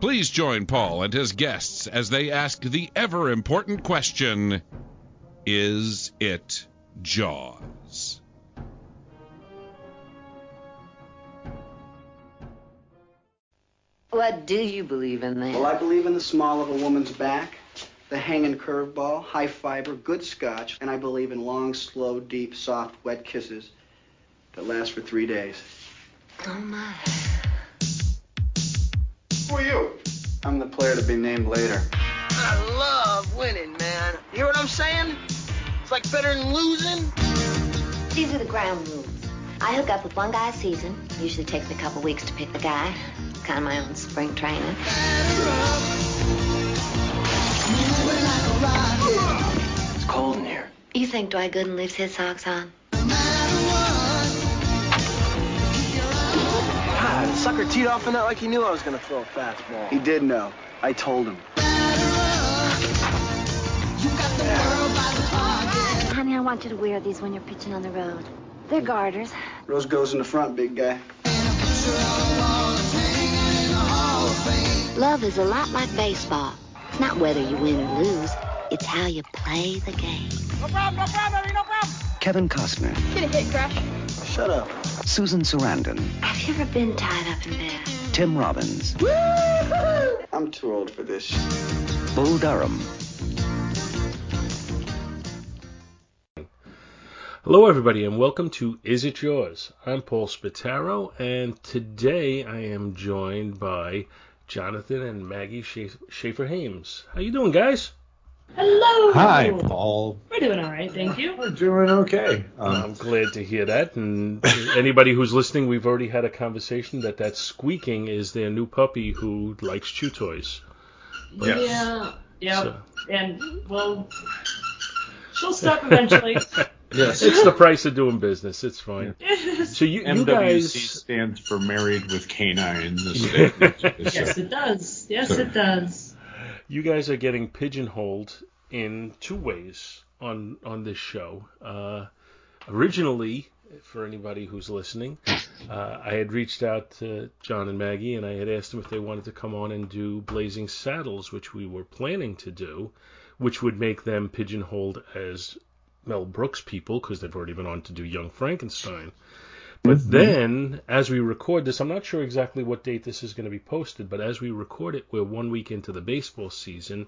Please join Paul and his guests as they ask the ever important question Is it Jaws? What do you believe in then? Well, I believe in the small of a woman's back, the hanging curveball, high fiber, good scotch, and I believe in long, slow, deep, soft, wet kisses that last for three days. Oh my. Who are you? I'm the player to be named later. I love winning, man. You hear what I'm saying? It's like better than losing. These are the ground rules. I hook up with one guy a season. Usually takes me a couple weeks to pick the guy. Kind of my own spring training. It's cold in here. You think Dwight Gooden leaves his socks on? Sucker teed off in that like he knew I was gonna throw a fastball. He did know. I told him. Honey, I want you to wear these when you're pitching on the road. They're garters. Rose goes in the front, big guy. Love is a lot like baseball. It's not whether you win or lose. It's how you play the game. No problem, no problem, baby, no problem. Kevin Costner, Get a hit, Crush. Shut up. Susan Sarandon, Have you ever been tied up in bed? Tim Robbins, I'm too old for this. Bull Durham, Hello, everybody, and welcome to Is It Jaws? I'm Paul Spataro, and today I am joined by Jonathan and Maggie Schaefer Hames. How you doing, guys? Hello. Hi, Paul. We're doing all right, thank you. We're doing okay. Um, I'm glad to hear that. And anybody who's listening, we've already had a conversation that that squeaking is their new puppy who likes chew toys. yes. Yeah. Yeah. So- And well, she'll stop eventually. Yes. It's the price of doing business. It's fine. So you, you MWC guys, stands for Married with Canine. Yes, it does. Yes, So- it does. You guys are getting pigeonholed in two ways on on this show. Uh, originally, for anybody who's listening, uh, I had reached out to John and Maggie and I had asked them if they wanted to come on and do Blazing Saddles, which we were planning to do, which would make them pigeonholed as Mel Brooks people because they've already been on to do Young Frankenstein. But mm-hmm. then, as we record this, I'm not sure exactly what date this is going to be posted, but as we record it, we're one week into the baseball season,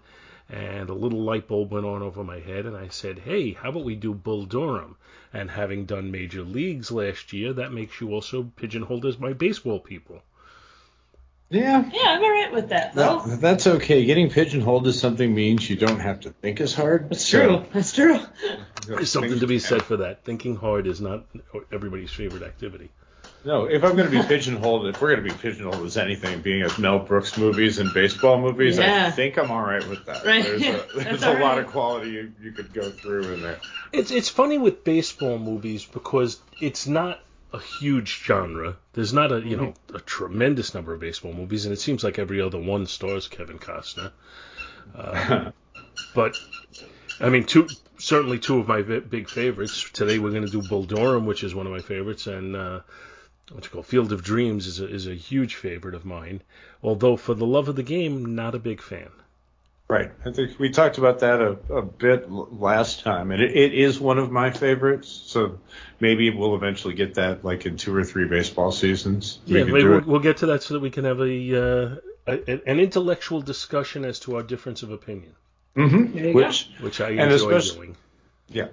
and a little light bulb went on over my head, and I said, hey, how about we do Bull Durham? And having done major leagues last year, that makes you also pigeonholed as my baseball people. Yeah. Yeah, I'm all right with that. No, that's okay. Getting pigeonholed to something means you don't have to think as hard. That's true. That's true. There's something to be said for that. Thinking hard is not everybody's favorite activity. No, if I'm going to be pigeonholed, if we're going to be pigeonholed as anything, being as Mel Brooks movies and baseball movies, I think I'm all right with that. Right. There's a, there's all a lot of quality you, you could go through in there. It's it's funny with baseball movies because it's not a huge genre. There's not a you know a tremendous number of baseball movies, and it seems like every other one stars Kevin Costner. Uh, but I mean, two certainly two of my vi- big favorites. Today we're going to do Bull Durham, which is one of my favorites, and uh, what you call Field of Dreams is a, is a huge favorite of mine. Although for the love of the game, not a big fan. Right. I think we talked about that a, a bit last time, and it, it is one of my favorites. So maybe we'll eventually get that like in two or three baseball seasons. We yeah, we'll, we'll get to that so that we can have a, uh, a an intellectual discussion as to our difference of opinion, Mm-hmm. There you Which, which I And enjoy doing. yeah.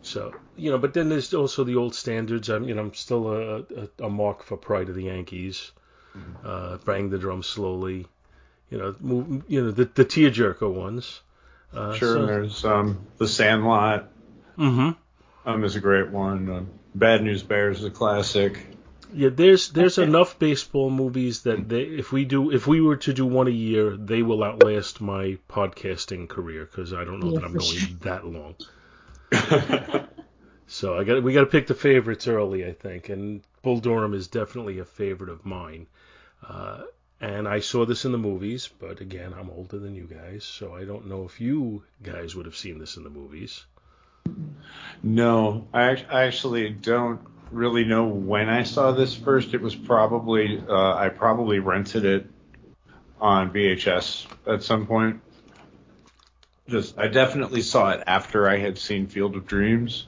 So you know, but then there's also the old standards. I'm you know I'm still a, a, a mark for Pride of the Yankees, uh, Bang the Drum Slowly, you know, move, you know the the tearjerker ones. Uh, Sure. so- there's um, The Sandlot. Mm-hmm. Um, is a great one. Um, Bad News Bears is a classic. Yeah, there's there's enough baseball movies that they, if we do if we were to do one a year, they will outlast my podcasting career because I don't know Yeah, that I'm going sure. that long. So I got we got to pick the favorites early, I think, and Bull Durham is definitely a favorite of mine. Uh, and I saw this in the movies, but again, I'm older than you guys, so I don't know if you guys would have seen this in the movies. No, I, I actually don't really know when I saw this first. It was probably uh, I probably rented it on VHS at some point. Just I definitely saw it after I had seen Field of Dreams.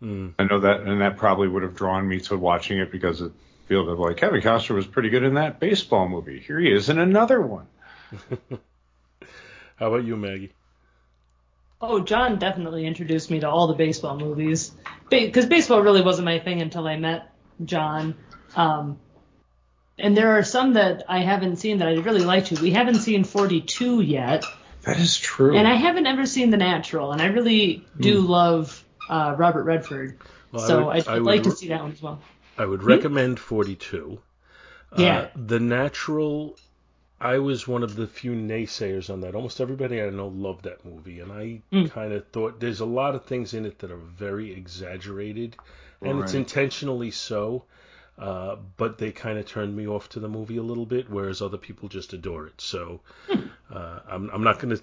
Hmm. I know that, and that probably would have drawn me to watching it because it Field of like Kevin Costner was pretty good in that baseball movie. Here he is in another one. How about you, Maggie? Oh, John definitely introduced me to all the baseball movies because baseball really wasn't my thing until I met John. Um, and there are some that I haven't seen that I'd really like to. We haven't seen 42 yet, That is true. and I haven't ever seen The Natural, and I really do love uh, Robert Redford. Well, I so would- I'd I would like to see that one as well. I would recommend 42. Yeah. Uh, the Natural, I was one of the few naysayers on that. Almost everybody I know loved that movie, and I Mm. kind of thought there's a lot of things in it that are very exaggerated, and it's intentionally so. Uh, but they kind of turned me off to the movie a little bit, whereas other people just adore it. So uh, I'm, I'm not going to.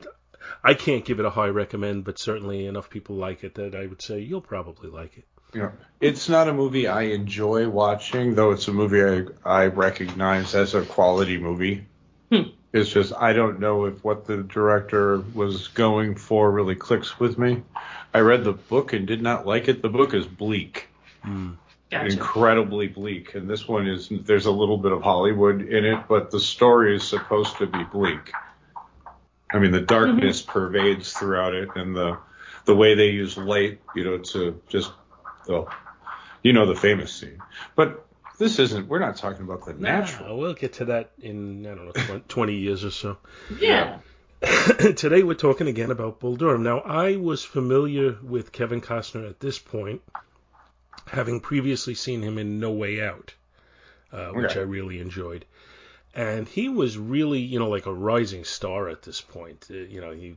I can't give it a high recommend, but certainly enough people like it that I would say you'll probably like it. Yeah. It's not a movie I enjoy watching, though it's a movie I, I recognize as a quality movie. Hmm. It's just I don't know if what the director was going for really clicks with me. I read the book and did not like it. The book is bleak, Gotcha. incredibly bleak, and this one is there's a little bit of Hollywood in it, but the story is supposed to be bleak. I mean, the darkness pervades throughout it, and the the way they use light, you know, to just well, you know the famous scene. But this isn't. We're not talking about the natural. Uh, we'll get to that in I don't know 20, 20 years or so. Yeah. Today we're talking again about Bull Durham. Now I was familiar with Kevin Costner at this point, having previously seen him in No Way Out, uh, which Okay. I really enjoyed, and he was really you know like a rising star at this point. Uh, you know he.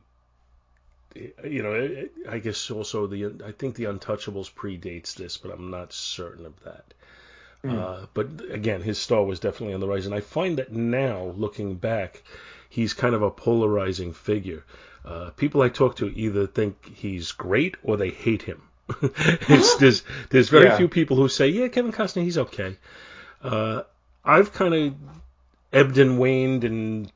You know, I guess also the I think the Untouchables predates this, but I'm not certain of that. Uh, but again, his star was definitely on the rise, and I find that now, looking back, he's kind of a polarizing figure. Uh, people I talk to either think he's great or they hate him. there's there's very Yeah. few people who say, yeah, Kevin Costner, he's okay. Uh, I've kind of ebbed and waned and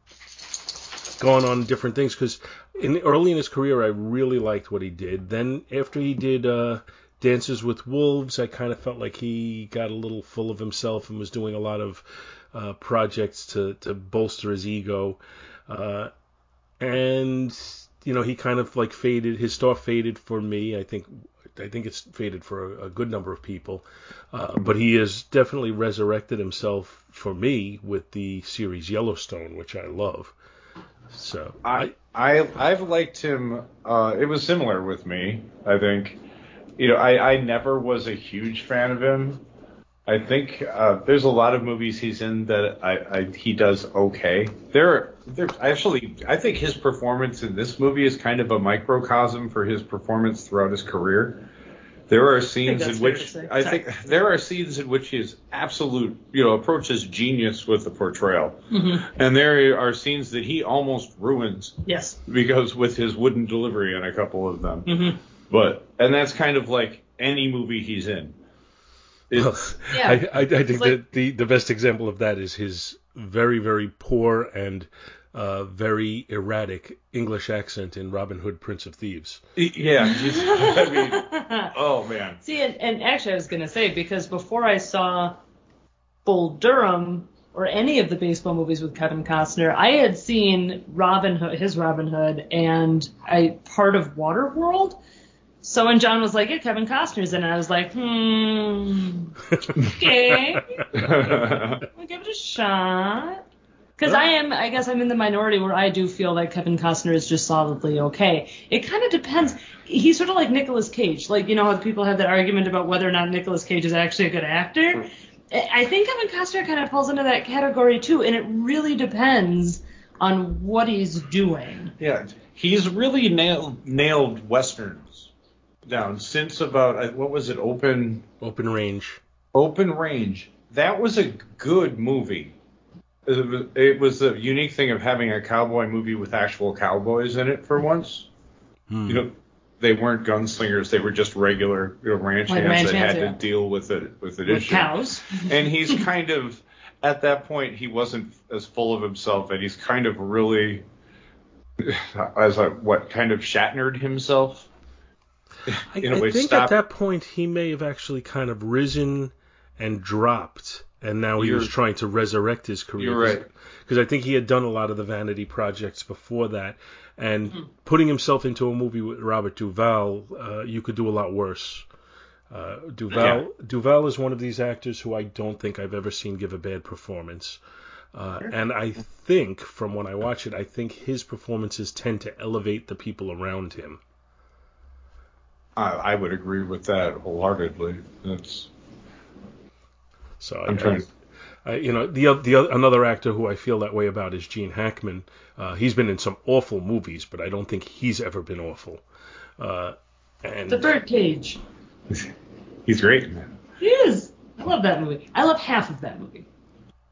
gone on different things because in early in his career, I really liked what he did. Then after he did uh, Dances with Wolves, I kind of felt like he got a little full of himself and was doing a lot of uh, projects to to bolster his ego. Uh, and you know, he kind of like faded. His star faded for me. I think. I think it's faded for a, a good number of people, uh, but he has definitely resurrected himself for me with the series Yellowstone, which I love. So I I I've liked him. Uh, it was similar with me. I think. You know, I I never was a huge fan of him. I think uh, there's a lot of movies he's in that I, I he does okay. There there actually I think his performance in this movie is kind of a microcosm for his performance throughout his career. There are scenes in which. I Sorry. think there are scenes in which he is absolute, you know, approaches genius with the portrayal, Mm-hmm. and there are scenes that he almost ruins Yes. because with his wooden delivery on a couple of them. Mhm. But and that's kind of like any movie he's in. It's, Yeah. I, I, I think like- that the, the best example of that is his very, very poor and uh, very erratic English accent in Robin Hood, Prince of Thieves. yeah, he's, I mean, oh man. See, and, and actually, I was going to say because before I saw Bull Durham or any of the baseball movies with Kevin Costner, I had seen Robin Hood, his Robin Hood, and a part of Waterworld. So when John was like, "Yeah, Kevin Costner's in," it, I was like, "Hmm, okay, I'll give it a shot." Because I am, I guess I'm in the minority where I do feel that Kevin Costner is just solidly okay. It kind of depends. He's sort of like Nicolas Cage. Like, you know how people have that argument about whether or not Nicolas Cage is actually a good actor? I I think Kevin Costner kind of falls into that category too, and it really depends on what he's doing. Yeah, he's really nailed nailed westerns down since about uh, what was it? Open Open range. Open Range. That was a good movie. It was, it was a unique thing of having a cowboy movie with actual cowboys in it for once. Hmm. You know, they weren't gunslingers; they were just regular you know, ranch Like hands ranch that hands, had to deal with it with an With issue. cows. and he's kind of at that point he wasn't as full of himself, and he's kind of really as a what kind of Shatnered himself. I, In a I way, think stop- at that point he may have actually kind of risen and dropped, and now he You're- was trying to resurrect his career. You're right. Because I think he had done a lot of the vanity projects before that, and putting himself into a movie with Robert Duvall, uh, you could do a lot worse. Uh, Duvall Duvall is one of these actors who I don't think I've ever seen give a bad performance. Uh, and I think, from when I watch it, I think his performances tend to elevate the people around him. I, I would agree with that wholeheartedly. That's So I'm I, trying. I, you know, the oth- the oth- another actor who I feel that way about is Gene Hackman. Uh, he's been in some awful movies, but I don't think he's ever been awful. Uh, and The Birdcage. He's great, man. He is. I love that movie. I love half of that movie.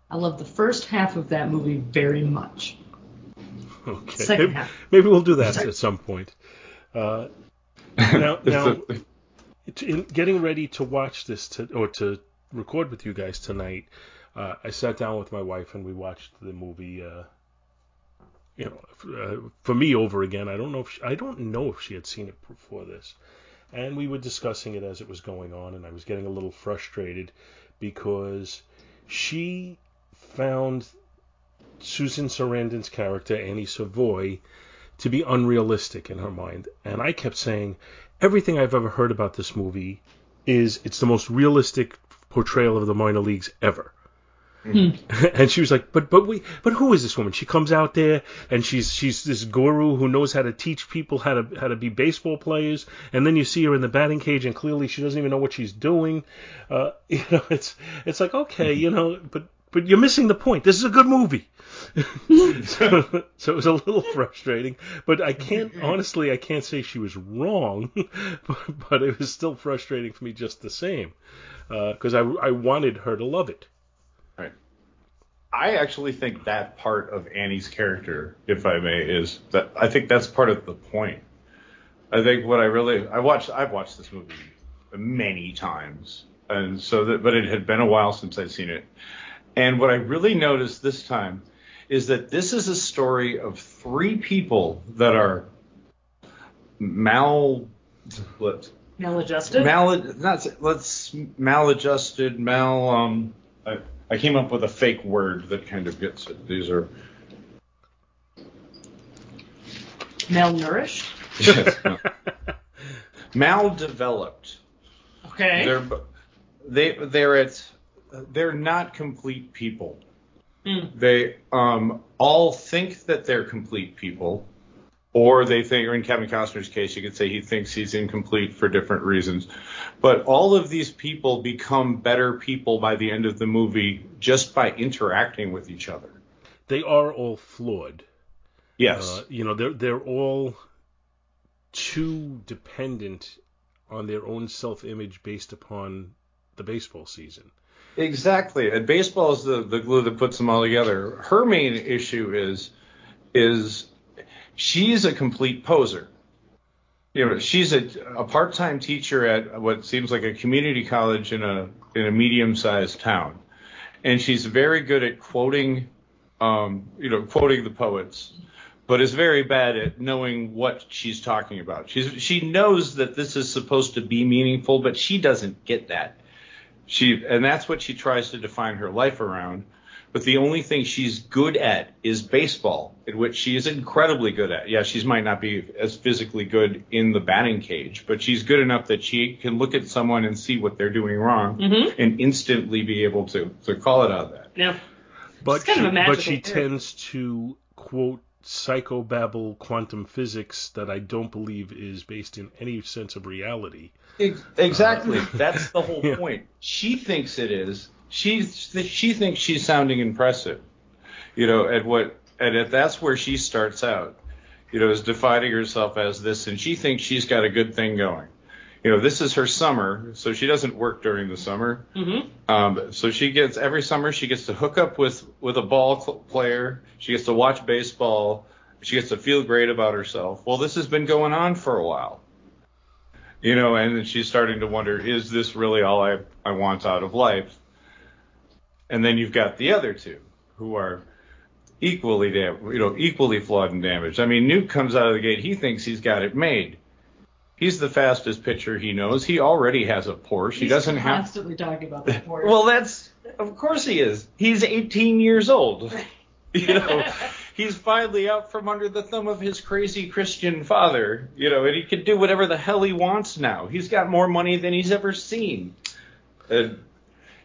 I love the first half of that movie very much. okay, second maybe, half. maybe we'll do that at some point. Uh, now, now, It's in getting ready to watch this to, or to record with you guys tonight, uh, I sat down with my wife and we watched the movie. Uh, you know, f- uh, for me over again. I don't know if she, I don't know if she had seen it before this, and we were discussing it as it was going on, and I was getting a little frustrated because she found Susan Sarandon's character Annie Savoy to be unrealistic in her mind, and I kept saying everything I've ever heard about this movie is it's the most realistic portrayal of the minor leagues ever. and she was like, "But but we but who is this woman? She comes out there and she's she's this guru who knows how to teach people how to how to be baseball players, and then you see her in the batting cage and clearly she doesn't even know what she's doing. Uh, you know, it's it's like okay, you know, but but you're missing the point. This is a good movie. so, so it was a little frustrating, but I can't honestly I can't say she was wrong, but, but it was still frustrating for me just the same uh, because I I wanted her to love it. Right. I actually think that part of Annie's character, if I may, is that I think that's part of the point. I think what I really I watched I've watched this movie many times, and so that but it had been a while since I'd seen it. And what I really noticed this time is that this is a story of three people that are mal what Maladjusted. mal not let's maladjusted mal um I, I came up with a fake word that kind of gets it these are Malnourished. maldeveloped Okay. they're they they're at they're not complete people Mm. they um all think that they're complete people or they think or in Kevin Costner's case you could say he thinks he's incomplete for different reasons but all of these people become better people by the end of the movie just by interacting with each other They are all flawed. yes Uh, you know, they're they're all too dependent on their own self-image based upon the baseball season. Exactly. And baseball is the, the glue that puts them all together. Her main issue is is she's a complete poser. You know, she's a, a part-time teacher at what seems like a community college in a in a medium-sized town, and she's very good at quoting, um, you know, quoting the poets, but is very bad at knowing what she's talking about. She's she knows that this is supposed to be meaningful, but she doesn't get that. She and that's what she tries to define her life around. But the only thing she's good at is baseball, in which she is incredibly good at. Yeah, she might not be as physically good in the batting cage, but she's good enough that she can look at someone and see what they're doing wrong Mhm. and instantly be able to to call it out of that. Yeah. But It's kind she, of a but she character. tends to quote psychobabble quantum physics that I don't believe is based in any sense of reality. Ex- Exactly. Uh, that's the whole Yeah. point. She thinks it is. She she thinks she's sounding impressive. You know, and what and it- that's where she starts out. You know, is defining herself as this, and she thinks she's got a good thing going. You know, this is her summer, so she doesn't work during the summer. Mm-hmm. Um, so she gets every summer she gets to hook up with with a ball cl- player. She gets to watch baseball. She gets to feel great about herself. Well, this has been going on for a while. You know, and then she's starting to wonder, is this really all I I want out of life? And then you've got the other two who are equally dam- you know, equally flawed and damaged. I mean, Nuke comes out of the gate, he thinks he's got it made. He's the fastest pitcher he knows. He already has a Porsche. he doesn't have constantly talking about that for well, that's of course he is. He's 18 years old. You know, he's finally out from under the thumb of his crazy Christian father. You know, and he can do whatever the hell he wants now. He's got more money than he's ever seen. And,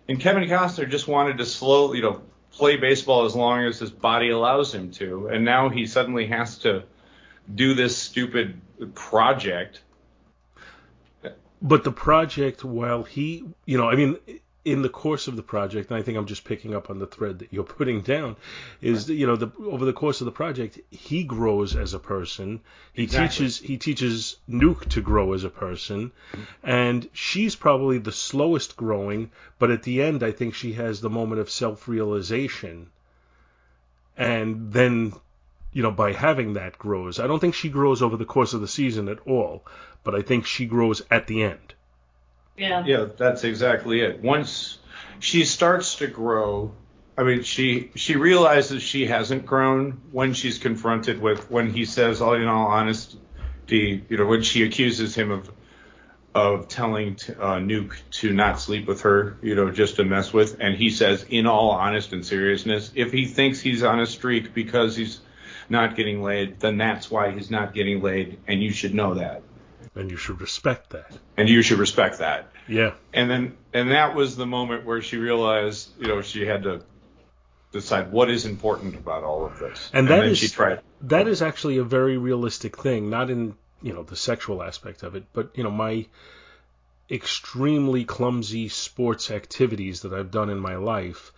and Kevin Costner just wanted to slow, you know, play baseball as long as his body allows him to, and now he suddenly has to do this stupid project. But the project, while he, you know, I mean, in the course of the project, and I think I'm just picking up on the thread that you're putting down, is that, you know, the, over the course of the project, he grows as a person. He Exactly. teaches he teaches Nuke to grow as a person, mm-hmm. and she's probably the slowest growing. But at the end, I think she has the moment of self-realization, and then you know, by having that grows. I don't think she grows over the course of the season at all, but I think she grows at the end. Yeah. Yeah, that's exactly it. Once she starts to grow, I mean, she she realizes she hasn't grown when she's confronted with when he says, "All in all honesty," you know, when she accuses him of of telling t- uh, Nuke to not sleep with her, you know, just to mess with, and he says, in all honest and seriousness, if he thinks he's on a streak because he's not getting laid, then that's why he's not getting laid, and you should know that, And you should respect that. and you should respect that Yeah. and then and that was the moment where she realized you know she had to decide what is important about all of this And that then is she tried that is actually a very realistic thing, not in you know the sexual aspect of it, but you know my extremely clumsy sports activities that I've done in my life.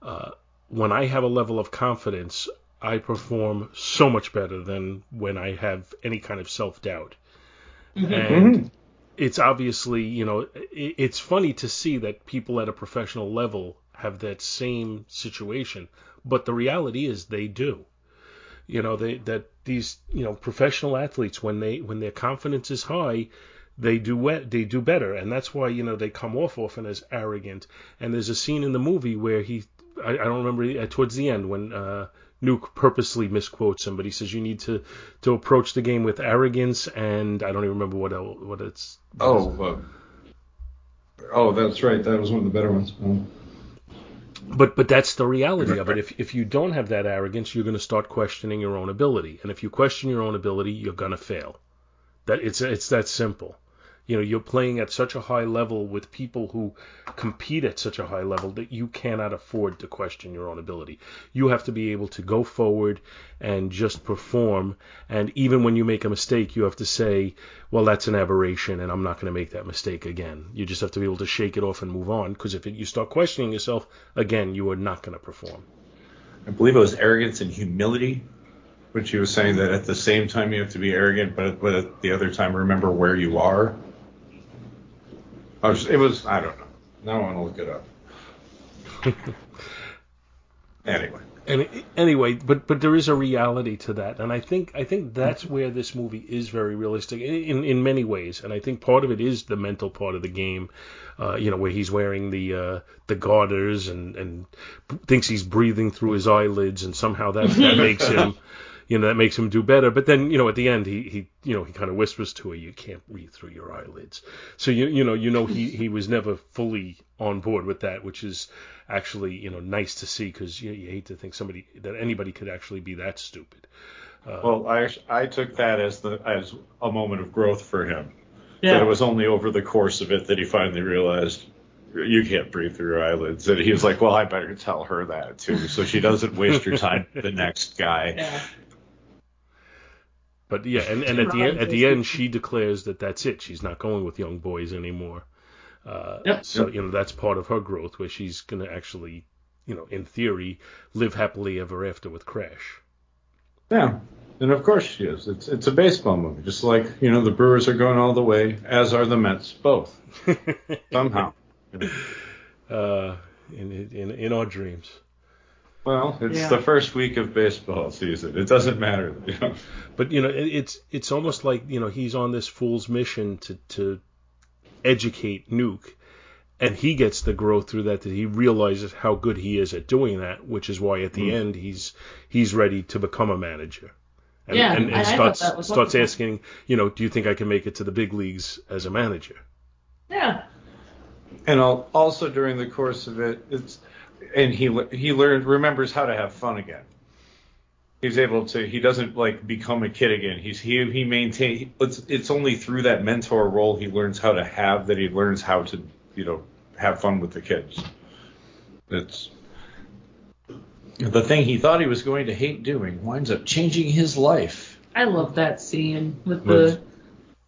Uh, when I have a level of confidence, I perform so much better than when I have any kind of self doubt. And it's obviously, you know, it, it's funny to see that people at a professional level have that same situation, but the reality is they do. You know they that these you know professional athletes when they when their confidence is high they do we- they do better. And that's why you know they come off often as arrogant. And there's a scene in the movie where he I, I don't remember uh, towards the end when uh Nuke purposely misquotes him, but he says you need to to approach the game with arrogance, and I don't even remember what el what it's. oh uh, oh that's right that was one of the better ones Oh. But but that's the reality of it. If if you don't have that arrogance, you're going to start questioning your own ability, and if you question your own ability, you're going to fail. That it's it's that simple. You know, you're playing at such a high level with people who compete at such a high level that you cannot afford to question your own ability. You have to be able to go forward and just perform. And even when you make a mistake, you have to say, well, that's an aberration and I'm not going to make that mistake again. You just have to be able to shake it off and move on. Because if it, you start questioning yourself, again, you are not going to perform. i believe it was arrogance and humility which he was saying that at the same time you have to be arrogant but but at the other time remember where you are I was, it was. I don't know. Now I want to look it up. anyway. And anyway, but but there is a reality to that, and I think I think that's where this movie is very realistic in in many ways, and I think part of it is the mental part of the game, uh, you know, where he's wearing the uh, the garters and and thinks he's breathing through his eyelids, and somehow that that makes him. You know that makes him do better, but then you know at the end he, he you know he kind of whispers to her, "You can't breathe through your eyelids." So you you know you know he he was never fully on board with that, which is actually you know nice to see because you, you hate to think somebody that anybody could actually be that stupid. Uh, Well, I I took that as the as a moment of growth for him. Yeah. That it was only over the course of it that he finally realized you can't breathe through your eyelids. And he was like, well, I better tell her that too, so she doesn't waste her time with the next guy. Yeah. But yeah, and, and at the end, at the end she declares that that's it. She's not going with young boys anymore. Uh, Yep. So you know that's part of her growth where she's gonna actually, you know, in theory, live happily ever after with Crash. Yeah. And of course she is. It's it's a baseball movie, just like you know the Brewers are going all the way, as are the Mets, both somehow. uh, in in in our dreams. Well, it's Yeah. the first week of baseball season. It doesn't matter. You know? But you know, it's it's almost like you know he's on this fool's mission to to educate Nuke, and he gets the growth through that that he realizes how good he is at doing that, which is why at the Mm. end he's he's ready to become a manager. And, Yeah, and, and I- I thought starts that was starts wonderful. asking, you know, do you think I can make it to the big leagues as a manager? Yeah. And al- also during the course of it, it's and he he learns remembers how to have fun again. He's able to. He doesn't like become a kid again. He's he he maintain. It's it's only through that mentor role he learns how to have that he learns how to you know have fun with the kids. It's the thing he thought he was going to hate doing winds up changing his life. I love that scene with Was- the.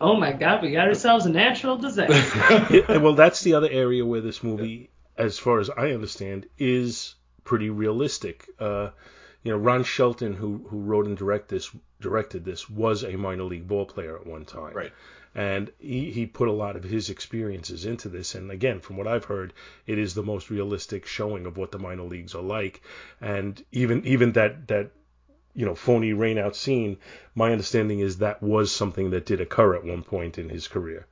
Oh my God, we got ourselves a natural disaster. Well, that's the other area where this movie, as far as I understand, is pretty realistic. Uh, you know, Ron Shelton, who who wrote and direct this, directed this, was a minor league ball player at one time. Right. And he, he put a lot of his experiences into this. And again, from what I've heard, it is the most realistic showing of what the minor leagues are like. And even even that that you know phony rainout scene, my understanding is that was something that did occur at one point in his career.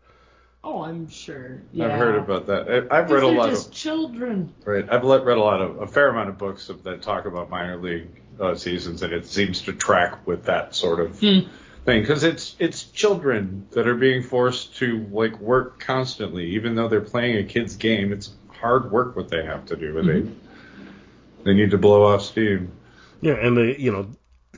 Oh, I'm sure. Yeah. I've heard about that. I, I've read a are lot just of children. Right. I've let, read a lot of a fair amount of books that talk about minor league uh, seasons, and it seems to track with that sort of Hmm. thing because it's it's children that are being forced to like work constantly, even though they're playing a kid's game. It's hard work what they have to do. and They they need to blow off steam. Yeah, and they you know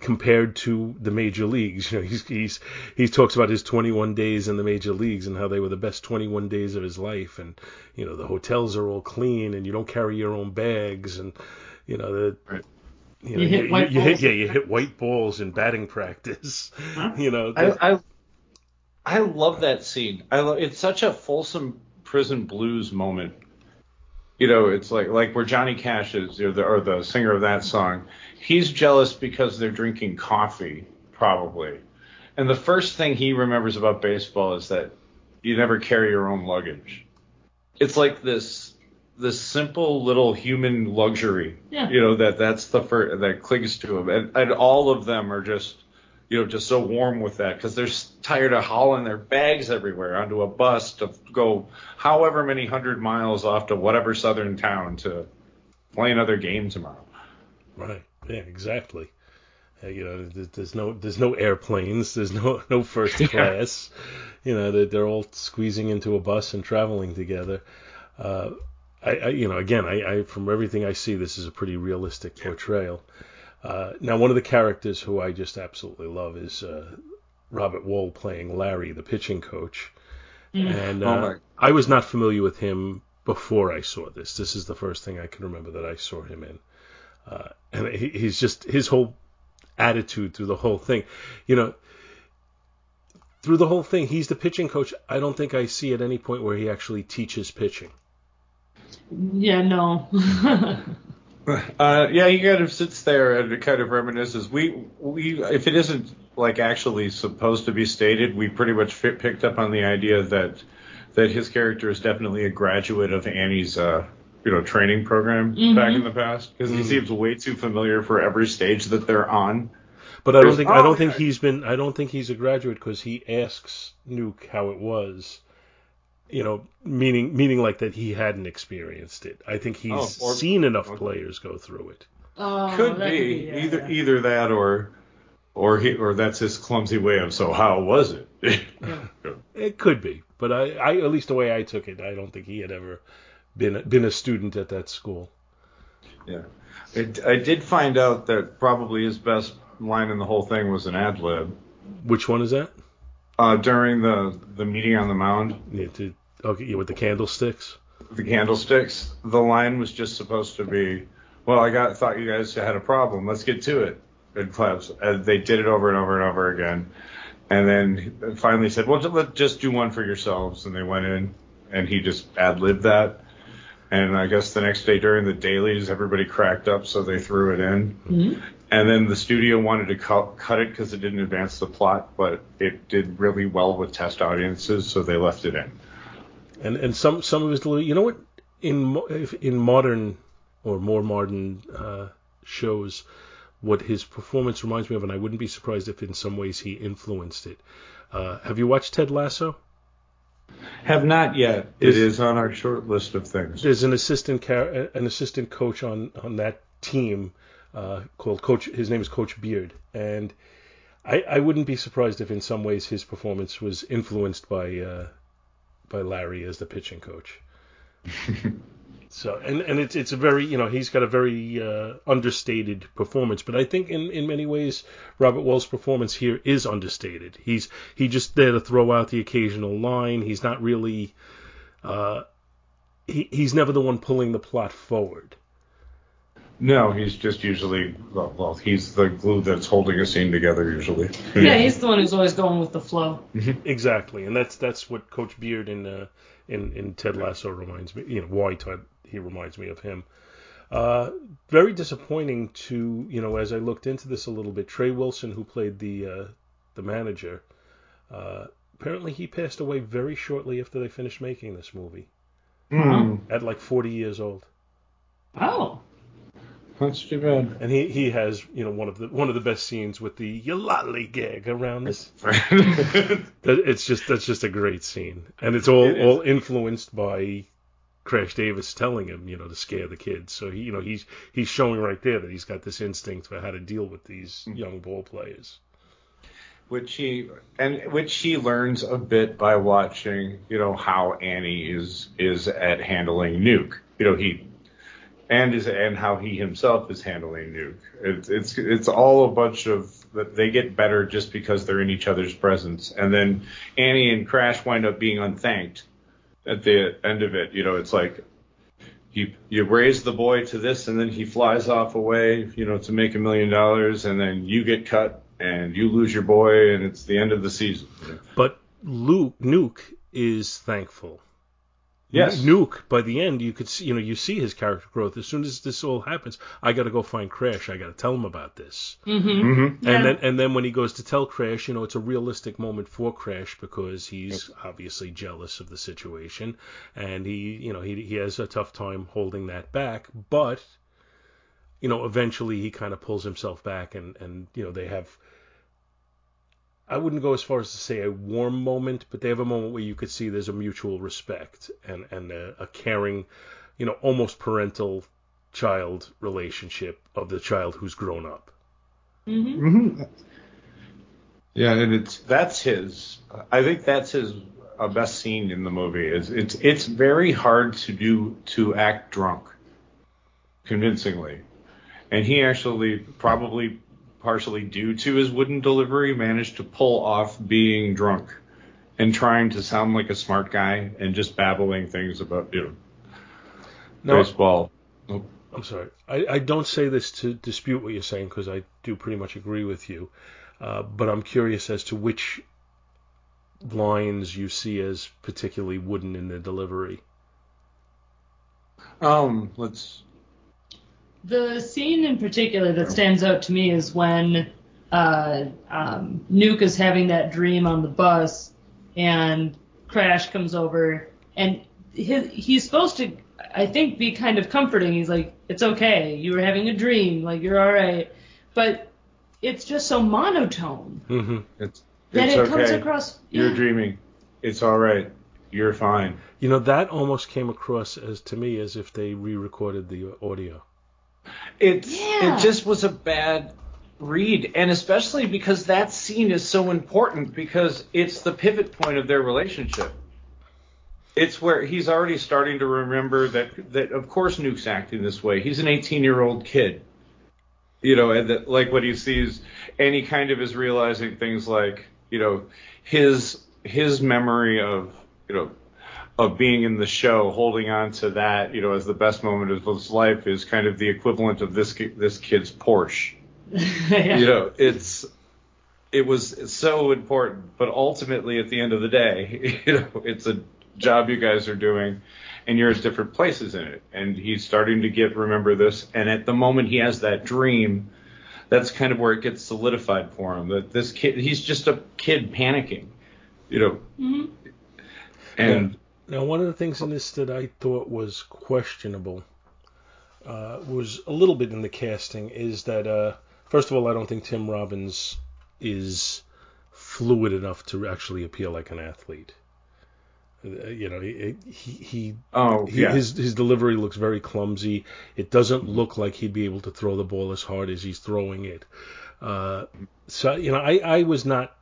compared to the major leagues, you know he's he's he talks about his 21 days in the major leagues and how they were the best 21 days of his life, and you know the hotels are all clean and you don't carry your own bags and you know the. Right. You, know, You hit white you hit balls. yeah you hit white balls in batting practice, Huh? you know. I, I I love that scene. I love it's such a Folsom Prison Blues moment. You know, it's like like where Johnny Cash is, or the, or the singer of that song. He's jealous because they're drinking coffee, probably. And the first thing he remembers about baseball is that you never carry your own luggage. It's like this this simple little human luxury. Yeah. You know that that's the first that clings to him, and and all of them are just you know, just so warm with that because they're tired of hauling their bags everywhere onto a bus to go however many hundred miles off to whatever southern town to play another game tomorrow. Right. Yeah. Exactly. Uh, you know, there's, no there's no airplanes. There's no no first class. You know, they're, they're all squeezing into a bus and traveling together. Uh, I, I you know again I, I from everything I see this is a pretty realistic portrayal. Uh, now one of the characters who I just absolutely love is uh, Robert Wuhl playing Larry, the pitching coach. And Oh uh, my- I was not familiar with him before I saw this. This is the first thing I can remember that I saw him in. Uh, and he, he's just his whole attitude through the whole thing. You know, through the whole thing, he's the pitching coach. I don't think I see at any point where he actually teaches pitching. Yeah, no. Uh, yeah, he kind of sits there and kind of reminisces. We we if it isn't like actually supposed to be stated, we pretty much fit, picked up on the idea that that his character is definitely a graduate of Annie's, uh, you know, training program Mhm. back in the past because he Mhm. seems way too familiar for every stage that they're on. But I don't There's- think I oh, don't think he's been I don't think he's a graduate because he asks Nuke how it was. You know, meaning meaning like that he hadn't experienced it. I think he's Oh, or- seen enough okay. players go through it. Oh, could that be, yeah, either yeah. either that or or he or that's his clumsy way of so how was it? It could be, but I, I at least the way I took it, I don't think he had ever been been a student at that school. yeah, it, I did find out that probably his best line in the whole thing was an ad lib Which one is that? Uh, during the the meeting on the mound. Yeah, to, okay, yeah, with the candlesticks. the candlesticks. The line was just supposed to be, "Well, I got thought you guys had a problem. Let's get to it." And claps. And they did it over and over and over again, and then finally said, "Well, just, let just do one for yourselves." And they went in, and he just ad libbed that. And I guess the next day during the dailies, everybody cracked up, so they threw it in. Mhm. And then the studio wanted to cut, cut it because it didn't advance the plot, but it did really well with test audiences, so they left it in. and and some some of his. You know what? In if- in modern or more modern uh, shows, what his performance reminds me of, and I wouldn't be surprised if in some ways he influenced it. Uh, have you watched Ted Lasso? Have not yet. Is- it is on our short list of things. There's an assistant car- an assistant coach on on that team uh, called Coach. His name is Coach Beard, and I, I wouldn't be surprised if in some ways his performance was influenced by uh, by Larry as the pitching coach. So and and it's it's a very you know he's got a very uh, understated performance, but I think in in many ways Robert Wuhl's performance here is understated. He's he just there to throw out the occasional line. He's not really uh, he he's never the one pulling the plot forward. No, he's just usually well, well, he's the glue that's holding a scene together usually. Yeah, he's the one who's always going with the flow. Exactly, and that's that's what Coach Beard in uh, in in Ted Lasso reminds me. You know why Ted he reminds me of him. Uh, very disappointing to you know as I looked into this a little bit. Trey Wilson, who played the uh, the manager, uh, apparently he passed away very shortly after they finished making this movie, Hmm, at like 40 years old. Oh. That's too bad. And he, he has you know one of the one of the best scenes with the yalali gag around this. That- It's just that's just a great scene, and it's all It is. all influenced by Crash Davis telling him, you know, to scare the kids. So he, you know, he's he's showing right there that he's got this instinct for how to deal with these mm-hmm. young ball players. which he and which he learns a bit by watching, you know, how Annie is is at handling Nuke. You know, he and is and how he himself is handling Nuke. It's it's it's all a bunch of they get better just because they're in each other's presence. And then Annie and Crash wind up being unthanked at the end of it. You know, it's like you you raise the boy to this and then he flies off away, you know, to make a million dollars and then you get cut and you lose your boy and it's the end of the season. But Luke Nuke is thankful. Yes. Nuke by the end you could see, you know, you see his character growth. As soon as this all happens, I got to go find Crash. I got to tell him about this. Mm-hmm. Mm-hmm. Yeah. And then and then when he goes to tell Crash, you know, it's a realistic moment for Crash because he's obviously jealous of the situation and he, you know, he he has a tough time holding that back, but you know, eventually he kind of pulls himself back and and you know, they have I wouldn't go as far as to say a warm moment, but they have a moment where you could see there's a mutual respect and and a, a caring, you know, almost parental child relationship of the child who's grown up. Mm-hmm. Mm-hmm. Yeah, and it's that's his. I think that's his uh, best scene in the movie. Is it's it's very hard to do to act drunk, convincingly, and he actually probably partially due to his wooden delivery managed to pull off being drunk and trying to sound like a smart guy and just babbling things about you know No, baseball. I'm sorry. I, I don't say this to dispute what you're saying because I do pretty much agree with you. Uh, but I'm curious as to which lines you see as particularly wooden in the delivery. Um, let's. The scene in particular that stands out to me is when uh, um, Nuke is having that dream on the bus, and Crash comes over and his, he's supposed to, I think, be kind of comforting. He's like, it's okay. You were having a dream. Like, you're all right. But it's just so monotone hmm It's, that it's it okay. comes across. You're dreaming. It's all right. You're fine. You know, that almost came across as to me as if they re-recorded the audio. It's Yeah. it just was a bad read, and especially because that scene is so important because it's the pivot point of their relationship. It's where he's already starting to remember that that of course Nuke's acting this way. He's an 18 year old kid, you know, and that like what he sees, and he kind of is realizing things like you know his his memory of you know of being in the show, holding on to that you know as the best moment of his life is kind of the equivalent of this this kid's Porsche. Yeah. You know, it's it was so important, but ultimately at the end of the day, you know, it's a job you guys are doing and you're at different places in it. And he's starting to get remember this and at the moment he has that dream, that's kind of where it gets solidified for him that this kid he's just a kid panicking. You know. Mhm. And Now, one of the things in this that I thought was questionable uh, was a little bit in the casting is that, uh, first of all, I don't think Tim Robbins is fluid enough to actually appeal like an athlete. Uh, you know, he he, he, oh he yeah. his his delivery looks very clumsy. It doesn't look like he'd be able to throw the ball as hard as he's throwing it. Uh, so you know, I I was not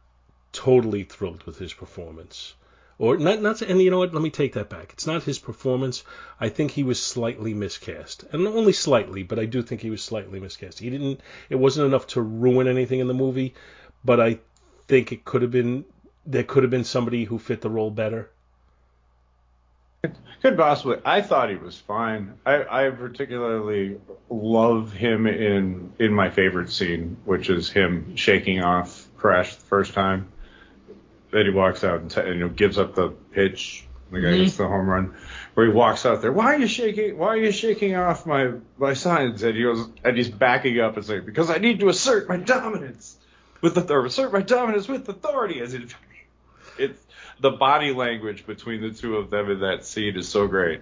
totally thrilled with his performance. Or not, not, and you know what? Let me take that back. It's not his performance. I think he was slightly miscast, and only slightly, but I do think he was slightly miscast. He didn't. It wasn't enough to ruin anything in the movie, but I think it could have been. There could have been somebody who fit the role better. Could possibly. I thought he was fine. I, I particularly love him in in my favorite scene, which is him shaking off Crash the first time. Then he walks out and, t- and you know, gives up the pitch. The guy Mhm. gets the home run. Where he walks out there. Why are you shaking? Why are you shaking off my my signs? And he goes and he's backing up and saying because I need to assert my dominance with the or assert my dominance with authority. As it, it's the body language between the two of them in that scene is so great.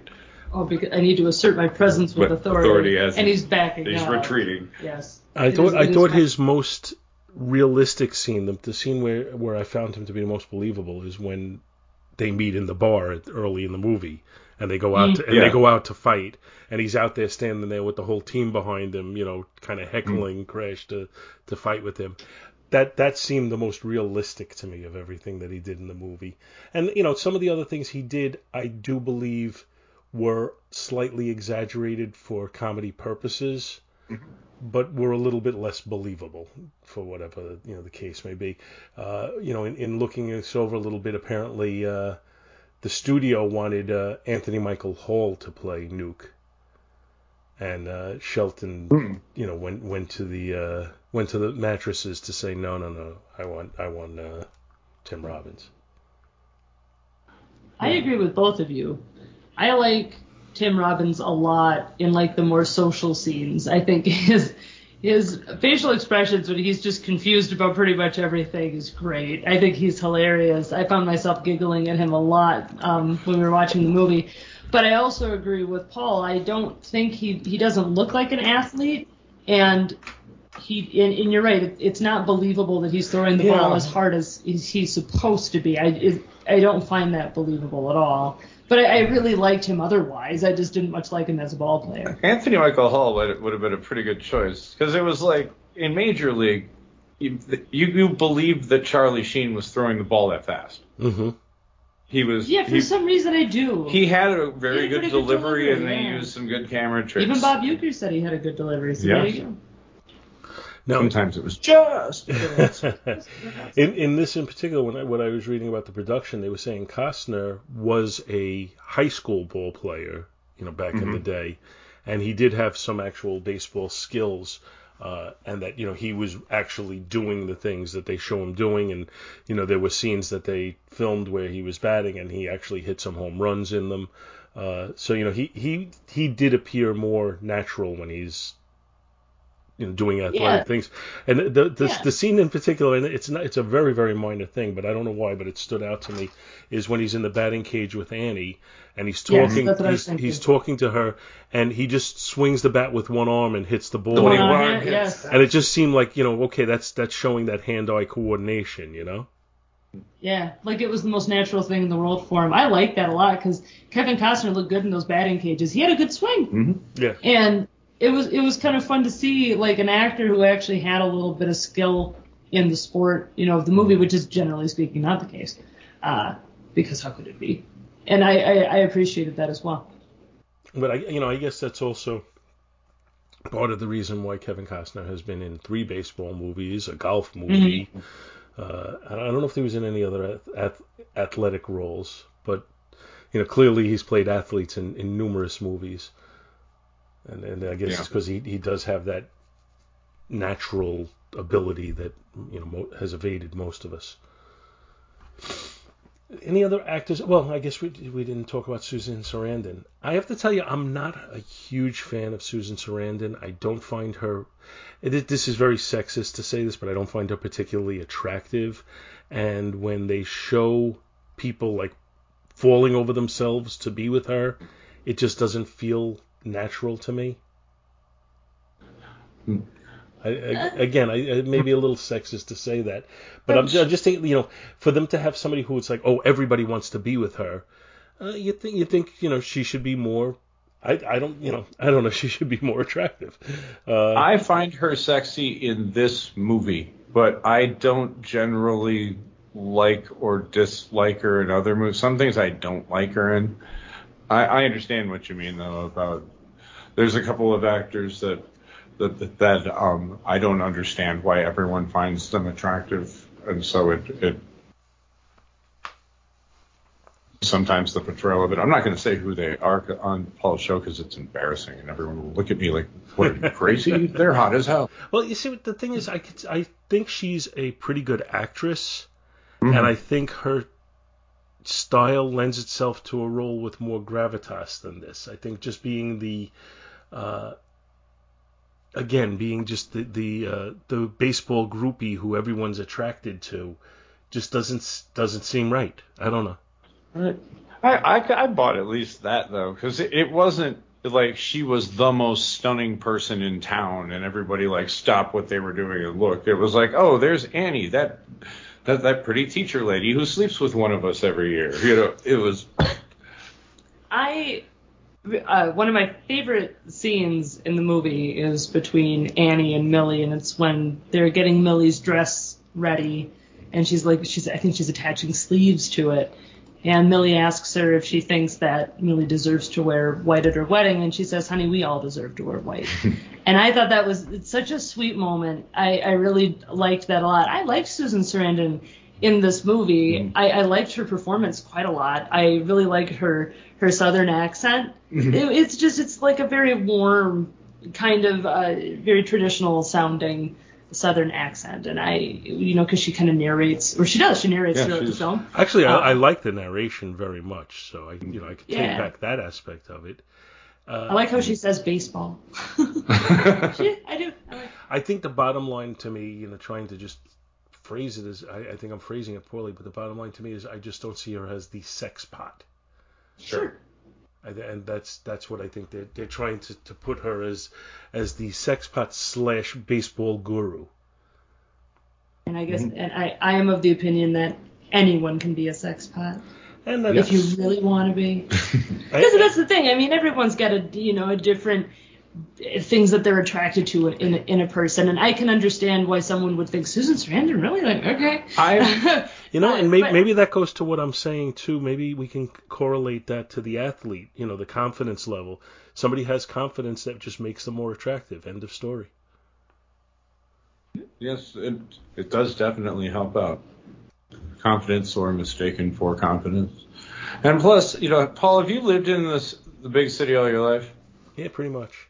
Oh, because I need to assert my presence with, With authority. authority as and he's- he's backing He's up. retreating. Yes. I It thought I thought kind- his most realistic scene, the, the scene where where I found him to be the most believable, is when they meet in the bar early in the movie, and they go out mm. to, and Yeah. they go out to fight, and he's out there standing there with the whole team behind him, you know, kind of heckling mm. Crash to to fight with him. That that seemed the most realistic to me of everything that he did in the movie, and you know some of the other things he did, I do believe, were slightly exaggerated for comedy purposes but were a little bit less believable for whatever you know the case may be. Uh, you know, in, in looking this over a little bit, apparently uh, the studio wanted uh, Anthony Michael Hall to play Nuke, and uh, Shelton, you know, went went to the uh, went to the mattresses to say no, no, no, I want I want uh, Tim Robbins. I agree with both of you. I like Tim Robbins a lot in like the more social scenes. I think his his facial expressions when he's just confused about pretty much everything is great. I think he's hilarious. I found myself giggling at him a lot um, when we were watching the movie. But I also agree with Paul. I don't think he he doesn't look like an athlete, and he and, and you're right. It, it's not believable that he's throwing the ball as hard as, as he's supposed to be. I it, I don't find that believable at all. But I, I really liked him otherwise. I just didn't much like him as a ball player. Anthony Michael Hall would, would have been a pretty good choice because it was like in Major League, you, you you believed that Charlie Sheen was throwing the ball that fast. Mm-hmm. He was. Yeah, for he, some reason I do. he had a very had good pretty good delivery, delivery, and they used some good camera tricks. Even Bob Uecker said he had a good delivery. So Yeah. there you go. Now, Sometimes it was just. in in this in particular, when I, when I was reading about the production, they were saying Costner was a high school ball player, you know, back in the day, and he did have some actual baseball skills, uh, and that you know he was actually doing the things that they show him doing, and you know there were scenes that they filmed where he was batting, and he actually hit some home runs in them. Uh, so you know he he he did appear more natural when he's you know doing athletic Yeah. things. And the the, Yeah. the scene in particular, and it's not it's a very very minor thing, but I don't know why, but it stood out to me, is when he's in the batting cage with Annie, and he's talking that's what I was he's, he's talking to her, and he just swings the bat with one arm and hits the ball. The one he yeah, yes. and it just seemed like you know okay that's that's showing that hand-eye coordination you know Yeah, like it was the most natural thing in the world for him. I like that a lot because Kevin Costner looked good in those batting cages. He had a good swing, mm-hmm. yeah and it was it was kind of fun to see like an actor who actually had a little bit of skill in the sport, you know, of the movie, which is generally speaking not the case, uh, because how could it be? And I, I I appreciated that as well. but i you know i guess that's also part of the reason why kevin costner has been in three baseball movies a golf movie uh, i don't know if he was in any other ath- athletic roles but you know clearly he's played athletes in, in numerous movies and, and i guess Yeah. it's because he, he does have that natural ability that you know mo- has evaded most of us any other actors? Well, I guess we we didn't talk about Susan Sarandon. I have to tell you, I'm not a huge fan of Susan Sarandon. I don't find her. It, this is very sexist to say this, but I don't find her particularly attractive. And when they show people like falling over themselves to be with her, it just doesn't feel natural to me. I, I, again, I, it may be a little sexist to say that, but I'm, I'm just thinking, you know, for them to have somebody who it's like, oh, everybody wants to be with her, uh, you think you think you know she should be more. I, I don't you know I don't know she should be more attractive. Uh, I find her sexy in this movie, but I don't generally like or dislike her in other movies. Some things I don't like her in. I, I understand what you mean though about there's a couple of actors that that that um I don't understand why everyone finds them attractive, and so it it sometimes the portrayal of it. I'm not going to say who they are on Paul's show because it's embarrassing, and everyone will look at me like, "What are you crazy? They're hot as hell." well, you see, what the thing is, I could, I think she's a pretty good actress, and I think her style lends itself to a role with more gravitas than this. I think just being the uh, again being just the the uh, the baseball groupie who everyone's attracted to just doesn't doesn't seem right. I don't know. Right. I, I, I bought at least that though, because it, it wasn't like she was the most stunning person in town, and everybody like stopped what they were doing and looked. It was like, oh, there's Annie, that that that pretty teacher lady who sleeps with one of us every year. You know, it was. I uh, one of my favorite scenes in the movie is between Annie and Millie, and it's when they're getting Millie's dress ready, and she's like, she's I think she's attaching sleeves to it, and Millie asks her if she thinks that Millie deserves to wear white at her wedding, and she says, "Honey, we all deserve to wear white." and I thought that was it's such a sweet moment. I, I really liked that a lot. I liked Susan Sarandon in this movie. I, I liked her performance quite a lot. I really liked her her southern accent. It, it's just it's like a very warm kind of uh, very traditional sounding southern accent, and I you know because she kind of narrates or she does she narrates Yeah, throughout the film. Actually, I, Uh, I like the narration very much, so I you know I take Yeah. back that aspect of it. I like how she says baseball. I do. I like I think the bottom line to me, you know, trying to just phrase it as I, I think I'm phrasing it poorly, but the bottom line to me is I just don't see her as the sex pot. sure. I, and that's that's what I think they're they're trying to, to put her as as the sexpot slash baseball guru. And I guess mm-hmm. and I, I am of the opinion that anyone can be a sex pot And if that's you really want to be. Because that's the thing. I mean, everyone's got a you know a different eh, things that they're attracted to in in a person, and I can understand why someone would think Susan Sarandon really like okay. I You know, But- and maybe, but- maybe that goes to what I'm saying too. Maybe we can correlate that to the athlete, you know, the confidence level. Somebody has confidence that just makes them more attractive. End of story. yes, it it does definitely help out. Confidence or mistaken for confidence, and plus, you know, Paul, have you lived in this the big city all your life? Yeah, pretty much.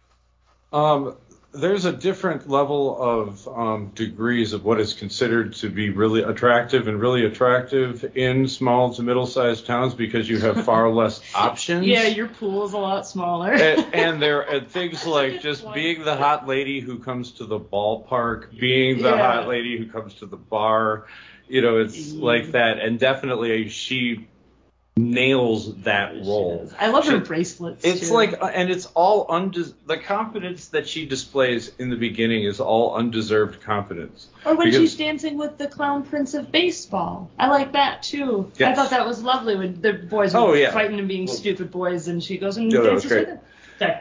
Um, there's a different level of um, degrees of what is considered to be really attractive and really attractive in small to middle-sized towns because you have far less options. Yeah, your pool is a lot smaller. and, and there are things like just being the hot lady who comes to the ballpark, being the Yeah. hot lady who comes to the bar. You know, it's like that, and definitely she nails that role. I love her bracelets. It's too. like, uh, and it's all undes- the confidence that she displays in the beginning is all undeserved confidence. Or when Because- she's dancing with the clown prince of baseball. I like that too. I thought that was lovely when the boys were Oh, yeah. fighting and being stupid boys, and she goes and Yeah, that was dances with them. Sorry.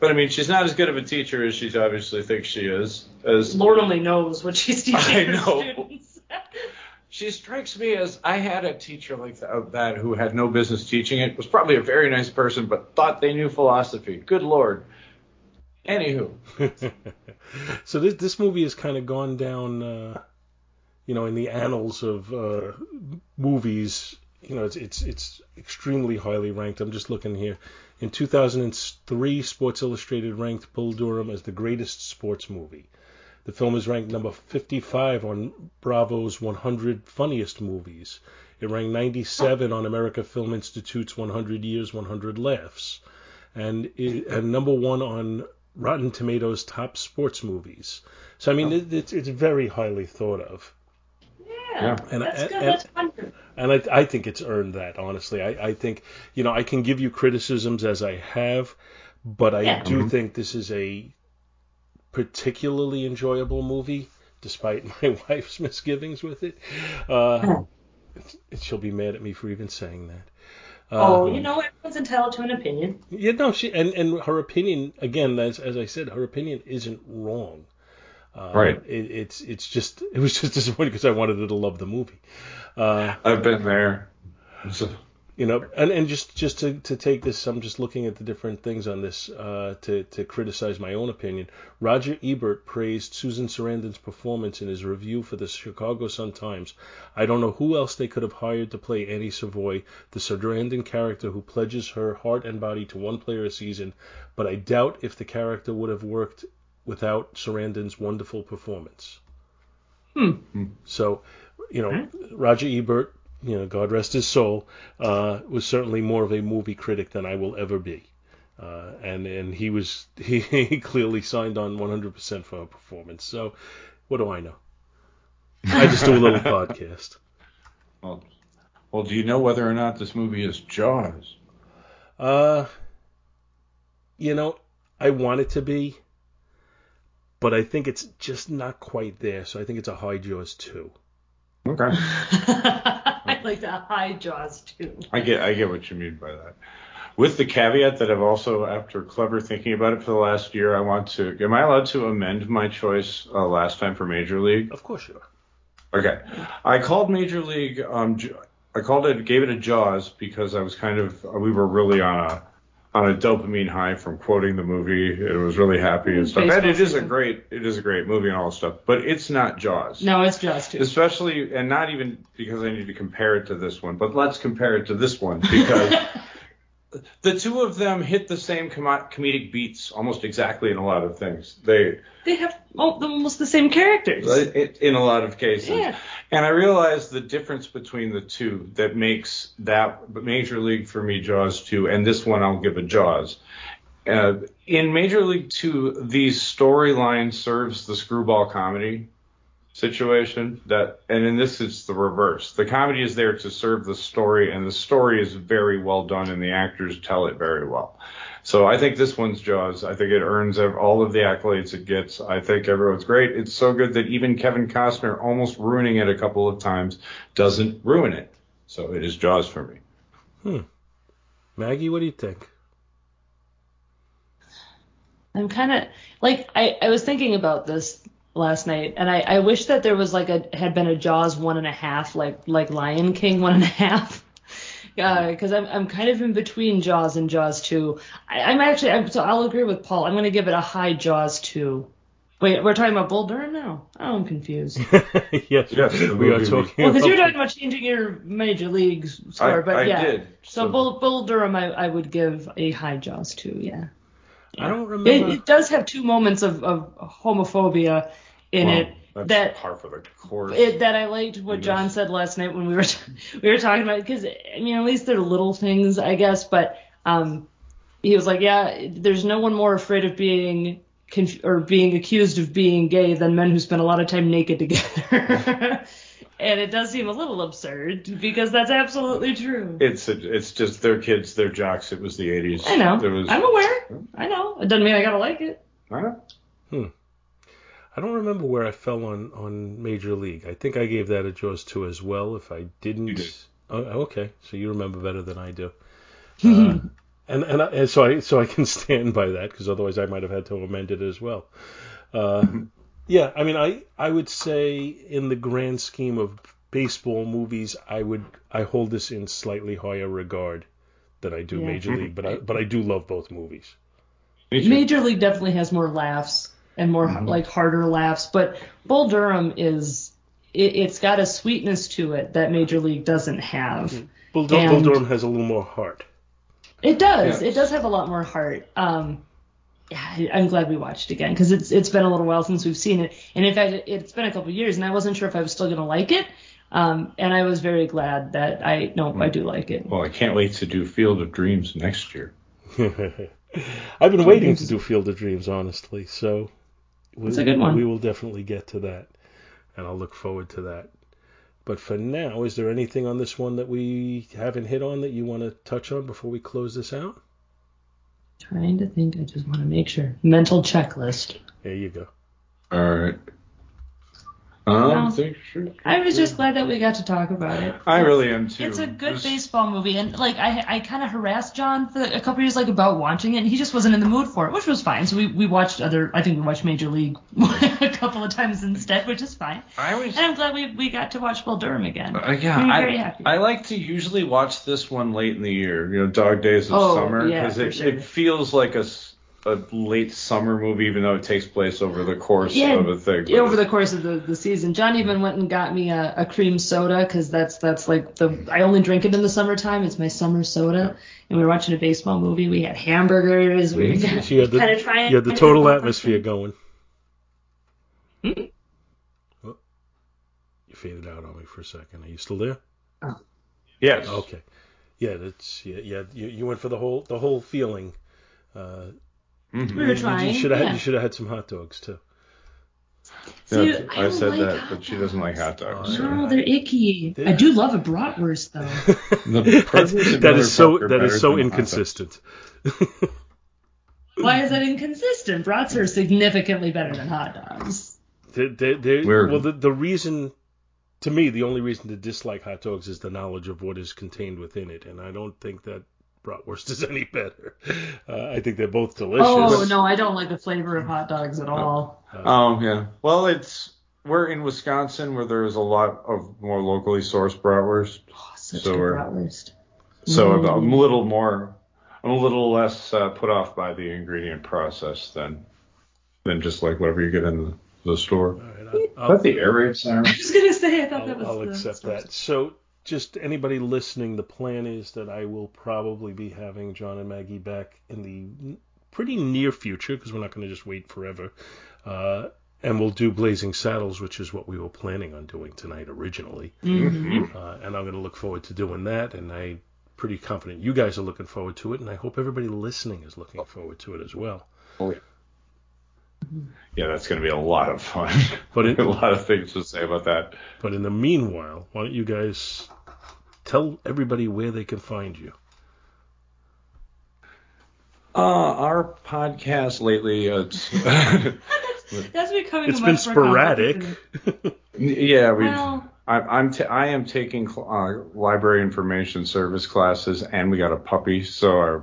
But I mean, she's not as good of a teacher as she obviously thinks she is. As Lord only knows what she's teaching I her know. students. She strikes me as I had a teacher like that, who had no business teaching it. Was probably a very nice person, but thought they knew philosophy. Good lord. Anywho, so this this movie has kind of gone down, uh, you know, in the annals of uh, movies. You know, it's it's it's extremely highly ranked. I'm just looking here. In 2003, Sports Illustrated ranked Bull Durham as the greatest sports movie. The film is ranked number 55 on Bravo's 100 funniest movies. It ranked 97 on America Film Institute's 100 Years, 100 Laughs, and it, and number one on Rotten Tomatoes top sports movies. So I mean, it, it's it's very highly thought of. Yeah, And- that's and- good. and- that's wonderful. And I, I think it's earned that, honestly. I, I think, you know, I can give you criticisms as I have, but I Yeah. do mm-hmm. think this is a particularly enjoyable movie, despite my wife's misgivings with it. Uh, she'll be mad at me for even saying that. oh, Uh, you know, everyone's entitled to an opinion. yeah, no, she and and her opinion again, as as I said, her opinion isn't wrong. Uh, Right. It, it's it's just it was just disappointing because I wanted her to love the movie. Uh, I've been there. So, you know, and, and just just to, to take this, I'm just looking at the different things on this uh, to to criticize my own opinion. Roger Ebert praised Susan Sarandon's performance in his review for the Chicago Sun Times. I don't know who else they could have hired to play Annie Savoy, the Sarandon character who pledges her heart and body to one player a season, but I doubt if the character would have worked without Sarandon's wonderful performance. hmm. So, you know, Roger Ebert, you know, God rest his soul, uh, was certainly more of a movie critic than I will ever be. Uh, and and he was he, he clearly signed on 100% for her performance. So, what do I know? I just do a little podcast. well, well, do you know whether or not this movie is Jaws? Uh, you know, I want it to be, but I think it's just not quite there. So I think it's a High Jaws 2. Okay. I like the high Jaws 2. I get I get what you mean by that. With the caveat that I've also, after clever thinking about it for the last year, I want to. Am I allowed to amend my choice uh, last time for Major League? Of course you are. Okay. I called Major League. Um, J- I called it, gave it a Jaws because I was kind of, we were really on a, on a dopamine high from quoting the movie. It was really happy and stuff. And Baseball it is a great, it is a great movie and all that stuff. But it's not Jaws. No, it's Jaws 2. Especially, and not even because I need to compare it to this one, but let's compare it to this one because the two of them hit the same com- comedic beats almost exactly in a lot of things. They, They have almost the same characters. in a lot of cases. Yeah. And I realized the difference between the two that makes that Major League for me Jaws 2 and this one I'll give a Jaws. Uh, in Major League 2, the storyline serves the screwball comedy situation that and in this it's the reverse. The comedy is there to serve the story and the story is very well done and the actors tell it very well. So I think this one's Jaws. I think it earns all of the accolades it gets. I think everyone's great. It's so good that even Kevin Costner, almost ruining it a couple of times, doesn't ruin it. So it is Jaws for me. Hmm maggie, what do you think? I'm kind of like I, I was thinking about this last night, and I, I wish that there was like a had been a Jaws one and a half, like like Lion King one and a half. Uh, because I'm I'm kind of in between Jaws and Jaws two. I, I'm actually I'm, so I'll agree with Paul. I'm going to give it a high Jaws two. Wait, we're talking about Bull Durham now? Oh, I'm confused. yes, Yes, we are talking. Well, because you're talking about changing your major league score, I- but I yeah. did, So, so- Bull, Bull Durham, I, I would give a high Jaws two. Yeah. I don't It, remember. it does have two moments of, of homophobia in Well, it that's that par for the course. it, that I liked what. John said last night when we were we were talking about because I mean at least they're little things I guess but um he was like yeah there's no one more afraid of being conf- or being accused of being gay than men who spend a lot of time naked together and it does seem a little absurd because that's absolutely true. It's a, it's just their kids, their jocks. It was the 80s. I know There was, I'm aware I know it doesn't mean I gotta like it. I know. I don't remember where I fell on, on Major League. I think I gave that a Jaws 2 as well. If I didn't. You did. Oh, okay. So you remember better than I do. Uh, and and, I, and so I so I can stand by that because otherwise I might have had to amend it as well. Uh, yeah, I mean I I would say in the grand scheme of baseball movies I would I hold this in slightly higher regard than I do Yeah. Major League, but I mm-hmm. but I do love both movies. Me too. Major League definitely has more laughs and more mm-hmm. like harder laughs, but Bull Durham is it, it's got a sweetness to it that Major League doesn't have. Mm-hmm. Bull, Bull Durham has a little more heart. It does. Yeah. It does have a lot more heart. Um, yeah, I- I'm glad we watched it again because it's it's been a little while since we've seen it, and in fact, it's been a couple years, and I wasn't sure if I was still gonna like it. Um, and I was very glad that I no, I do like it. Well, I can't wait to do Field of Dreams next year. I've been waiting to do Field of Dreams, honestly. So we, It's a good one. we will definitely get to that, and I'll look forward to that. But for now, is there anything on this one that we haven't hit on that you want to touch on before we close this out? Trying to think. I just want to make sure. Mental checklist. There you go. All right. Um, No. sure. I was just glad that we got to talk about it. I really am too. It's a good This- baseball movie, and like I, I kind of harassed John for a couple years like about watching it, and he just wasn't in the mood for it, which was fine. So we, we watched other, I think we watched Major League a couple of times instead, which is fine. I was And I'm glad we, we got to watch Bull Durham again. Uh, yeah, I'm I, very happy. I like to usually watch this one late in the year, you know, Dog Days of Oh, Summer, yeah, it, sure. it feels like a, s- a late summer movie, even though it takes place over the course Yeah, of a thing. Yeah, over the course of the, the season, John even went and got me a, a cream soda because that's that's like the I only drink it in the summertime. It's my summer soda, and we were watching a baseball movie. We had hamburgers. We were So you had the, kind of trying. you had the total atmosphere going. Hmm? Oh, you faded out on me for a second. Are you still there? Oh. Yes. Okay. Yeah, that's yeah, yeah. You, you went for the whole the whole feeling. Uh, Mhm. We were trying. you should have yeah. you should have had some hot dogs too. See, Yeah, I I, said like that, but she doesn't like hot dogs. Oh, so. No, they're icky. They- I do love a bratwurst though. The purpose of that Miller is so Parker that better is so than hot dogs. inconsistent. Why is that inconsistent? Brats are significantly better than hot dogs. They, they, they, We're- well, the, the reason, to me, the only reason to dislike hot dogs is the knowledge of what is contained within it, and I don't think that bratwurst is any better. Uh, I think they're both delicious. Oh no, I don't like the flavor of hot dogs at all. Oh yeah. Well, it's we're in Wisconsin where there's a lot of more locally sourced bratwurst. Oh, such So good we're- bratwurst. So Mm. I'm a little more, I'm a little less uh, put off by the ingredient process than than just like whatever you get in the, the store. All right, I'll, I'll, the air raid siren? I was gonna say I thought I'll, was. I'll the accept Star that. So, just anybody listening, the plan is that I will probably be having John and Maggie back in the pretty near future because we're not going to just wait forever. Uh, and we'll do Blazing Saddles, which is what we were planning on doing tonight originally. Mhm. Uh, and I'm going to look forward to doing that. And I'm pretty confident you guys are looking forward to it. And I hope everybody listening is looking forward to it as well. Oh, Yeah, Yeah, that's going to be a lot of fun. But it- a lot of things to say about that. But in the meanwhile, why don't you guys tell everybody where they can find you? Uh, our podcast lately, uh, it's, That's becoming. It's a been sporadic. yeah, we. Well, I, I'm t- I am taking cl- uh, library information service classes, and we got a puppy, so our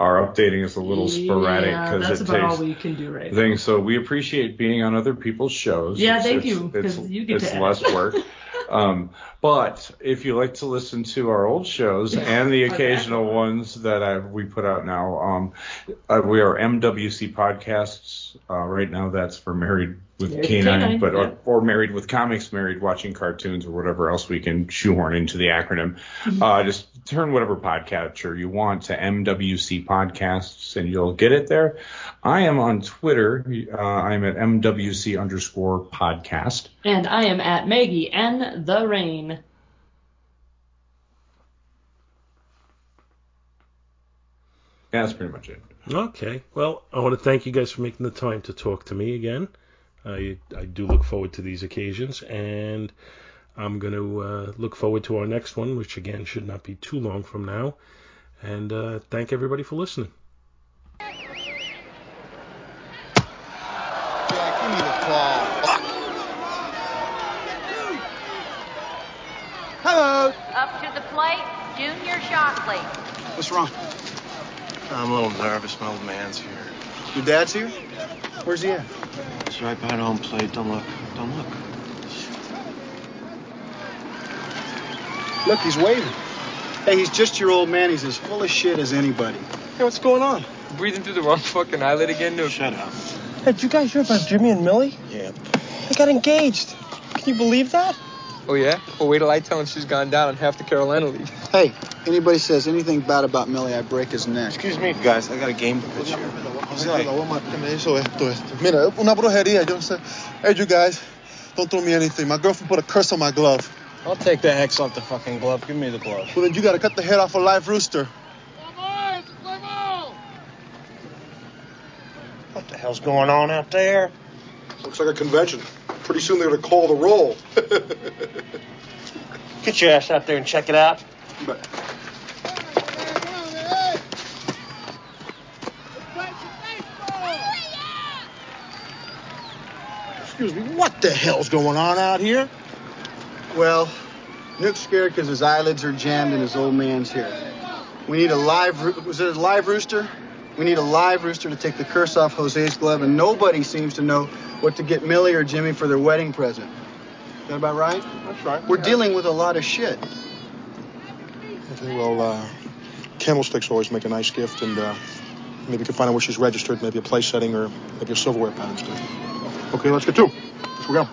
our updating is a little sporadic because that's it takes all we can do right now. things. So we appreciate being on other people's shows. Yeah, It's- thank it's- you, 'cause It's, you get it's to less edit. work. um, but if you like to listen to our old shows and the Okay. occasional ones that I, we put out now, um, uh, we are MWC podcasts. Uh, right now, that's for married with Married with Canine, Canine, but yeah. or, or married with comics, married watching cartoons or whatever else we can shoehorn into the acronym. Mm-hmm. Uh, just turn whatever podcatcher you want to MWC Podcasts and you'll get it there. I am on Twitter. Uh, I'm at MWC underscore podcast. And I am at Maggie N. The Rain. Yeah, that's pretty much it. Okay. Well, I want to thank you guys for making the time to talk to me again. I, I do look forward to these occasions, and I'm going to uh, look forward to our next one, which again should not be too long from now. And uh, thank everybody for listening. Yeah, give me the ball. Hello. Up to the plate, Junior Shockley. What's wrong? I'm a little nervous. My old man's here. Your dad's here? Where's he at? He's right behind home plate. Don't look. Don't look. Look, he's waving. Hey, he's just your old man. He's as full of shit as anybody. Hey, what's going on? Breathing through the wrong fucking eyelid again, dude. Shut up. Hey, did you guys hear about Jimmy and Millie? Yeah. They got engaged. Can you believe that? Oh, yeah? Well, wait till I tell him she's gone down on half the Carolina League. Hey, anybody says anything bad about Millie, I break his neck. Excuse me, guys. I got a game to pitch here. Eso, esto, esto. Mira, una brujería. Yo no sé. Hey, you guys, don't throw me anything. My girlfriend put a curse on my glove. I'll take the hex off the fucking glove. Give me the glove. Well, then you gotta cut the head off a live rooster. What the hell's going on out there? Looks like a convention. Pretty soon they're gonna call the roll. Get your ass out there and check it out. Excuse me, what the hell's going on out here? Well, Nuke's scared because his eyelids are jammed and his old man's here. We need a live, roo- was it a live rooster? We need a live rooster to take the curse off Jose's glove, and nobody seems to know what to get Millie or Jimmy for their wedding present. Is that about right? That's right. We're dealing with a lot of shit. Well, uh, candlesticks always make a nice gift, and uh, maybe you can find out where she's registered, maybe a place setting or maybe a silverware pattern. Okay, let's get to. it. Let's go.